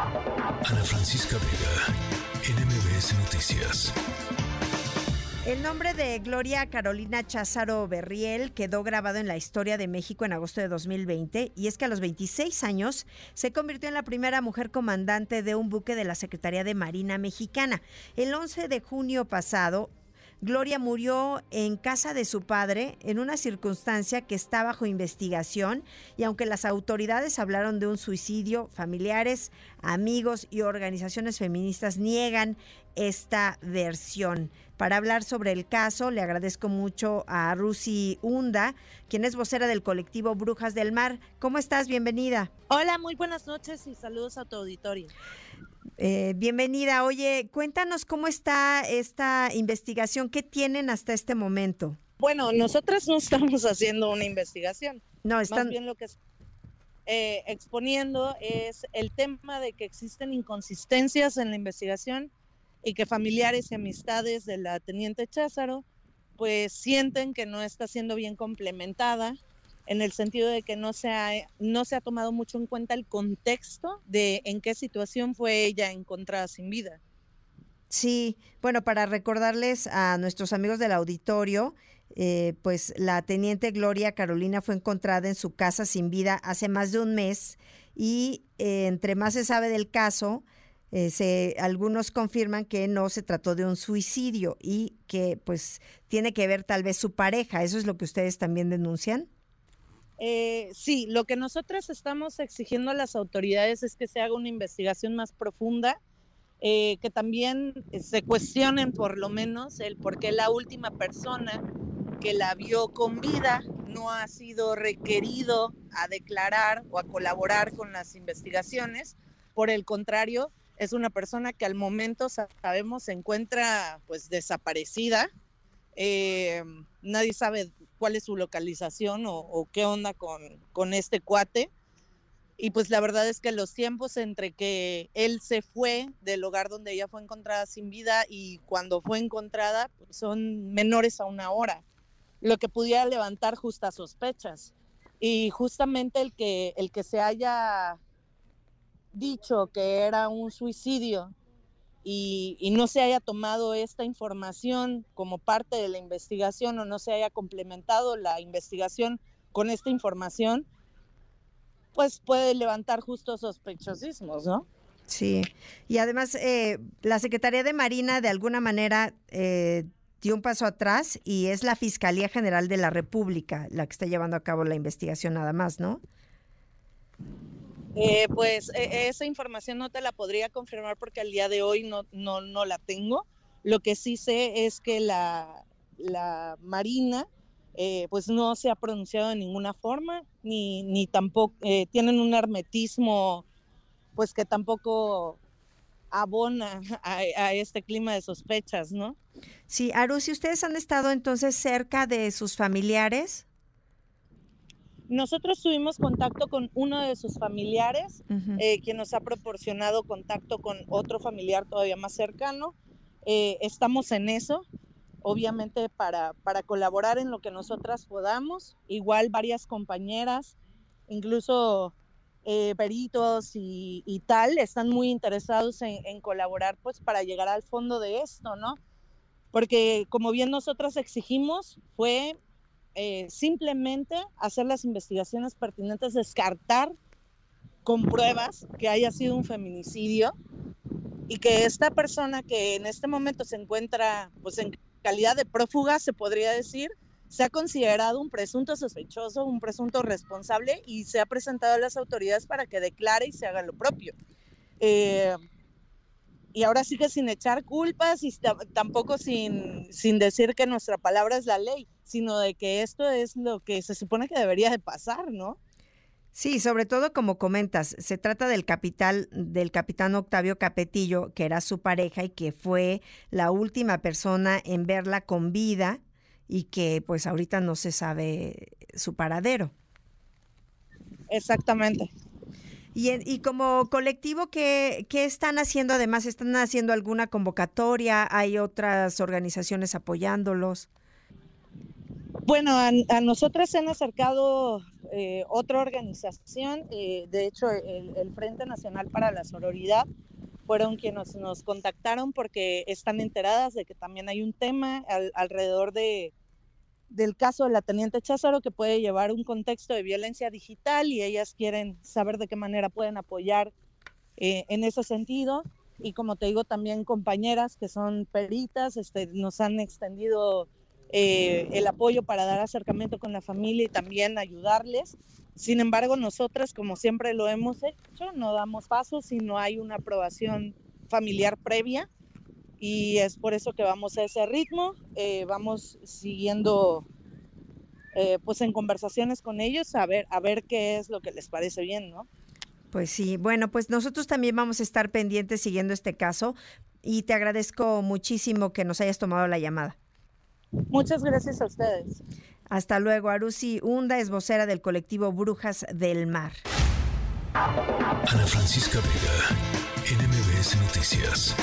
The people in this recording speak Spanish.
Ana Francisca Vega, NMBS Noticias. El nombre de Gloria Carolina Cházaro Berriel quedó grabado en la historia de México en agosto de 2020 y es que a los 26 años se convirtió en la primera mujer comandante de un buque de la Secretaría de Marina Mexicana. El 11 de junio pasado, Gloria murió en casa de su padre en una circunstancia que está bajo investigación y aunque las autoridades hablaron de un suicidio, familiares, amigos y organizaciones feministas niegan esta versión. Para hablar sobre el caso, le agradezco mucho a Rusi Hunda, quien es vocera del colectivo Brujas del Mar. ¿Cómo estás? Bienvenida. Hola, muy buenas noches y saludos a tu auditorio. Eh, bienvenida. Oye, cuéntanos cómo está esta investigación. ¿Qué tienen hasta este momento? Bueno, nosotras no estamos haciendo una investigación. No, están. Más bien lo que eh, exponiendo es el tema de que existen inconsistencias en la investigación y que familiares y amistades de la teniente Cházaro pues sienten que no está siendo bien complementada en el sentido de que no se ha, no se ha tomado mucho en cuenta el contexto de en qué situación fue ella encontrada sin vida. Sí, bueno, para recordarles a nuestros amigos del auditorio, eh, pues la teniente Gloria Carolina fue encontrada en su casa sin vida hace más de un mes y eh, entre más se sabe del caso, eh, se, algunos confirman que no se trató de un suicidio y que pues tiene que ver tal vez su pareja. ¿Eso es lo que ustedes también denuncian? Eh, sí, lo que nosotros estamos exigiendo a las autoridades es que se haga una investigación más profunda, eh, que también se cuestionen por lo menos el por qué la última persona que la vio con vida no ha sido requerido a declarar o a colaborar con las investigaciones. Por el contrario, es una persona que al momento sabemos se encuentra pues desaparecida. Eh, nadie sabe cuál es su localización o, qué onda con, con, este cuate. Y pues la verdad es que los tiempos entre que él se fue del lugar donde ella fue encontrada sin vida y cuando fue encontrada pues, son menores a una hora, lo que pudiera levantar justas sospechas. Y justamente el que, el que se haya dicho que era un suicidio y, no se haya tomado esta información como parte de la investigación o no se haya complementado la investigación con esta información, pues puede levantar justos sospechosismos, ¿no? Sí, y además eh, la Secretaría de Marina de alguna manera eh, dio un paso atrás y es la Fiscalía General de la República la que está llevando a cabo la investigación nada más, ¿no? Eh, pues e, esa información no te la podría confirmar porque al día de hoy no, no, no la tengo. Lo que sí sé es que la, la Marina eh, pues no se ha pronunciado de ninguna forma, ni, ni tampoco eh, tienen un hermetismo pues que tampoco abona a, a, este clima de sospechas, ¿no? Sí, Aru, si ustedes han estado entonces cerca de sus familiares. Nosotros tuvimos contacto con uno de sus familiares, eh, quien nos ha proporcionado contacto con otro familiar todavía más cercano. Eh, estamos en eso, obviamente para, para colaborar en lo que nosotras podamos. Igual varias compañeras, incluso eh, peritos y, tal, están muy interesados en, en, colaborar pues para llegar al fondo de esto, ¿no? Porque como bien nosotras exigimos, fue eh, simplemente hacer las investigaciones pertinentes, descartar con pruebas que haya sido un feminicidio y que esta persona que en este momento se encuentra pues en calidad de prófuga, se podría decir, se ha considerado un presunto sospechoso, un presunto responsable y se ha presentado a las autoridades para que declare y se haga lo propio. Eh, y ahora sí que sin echar culpas y tampoco sin, sin decir que nuestra palabra es la ley, sino de que esto es lo que se supone que debería de pasar, ¿no? Sí, sobre todo como comentas, se trata del capital del capitán Octavio Capetillo, que era su pareja y que fue la última persona en verla con vida y que pues ahorita no se sabe su paradero. Exactamente. Y, como colectivo, ¿qué, ¿qué, están haciendo? Además, ¿están haciendo alguna convocatoria? ¿Hay otras organizaciones apoyándolos? Bueno, a, a nosotras se han acercado eh, otra organización, eh, de hecho el, Frente Nacional para la Sororidad, fueron quienes nos contactaron porque están enteradas de que también hay un tema al, alrededor de, del caso de la teniente Cházaro que puede llevar un contexto de violencia digital y ellas quieren saber de qué manera pueden apoyar eh, en ese sentido. Y como te digo, también compañeras que son peritas este, nos han extendido eh, el apoyo para dar acercamiento con la familia y también ayudarles. Sin embargo, nosotras, como siempre lo hemos hecho, no damos pasos si no hay una aprobación familiar previa y es por eso que vamos a ese ritmo, eh, vamos siguiendo eh, pues en conversaciones con ellos a ver, a ver qué es lo que les parece bien, ¿no? Pues sí, bueno, pues nosotros también vamos a estar pendientes siguiendo este caso y te agradezco muchísimo que nos hayas tomado la llamada. Muchas gracias a ustedes. Hasta luego. Arusi Hunda es vocera del colectivo Brujas del Mar. Ana Francisca Vega, NMBS Noticias.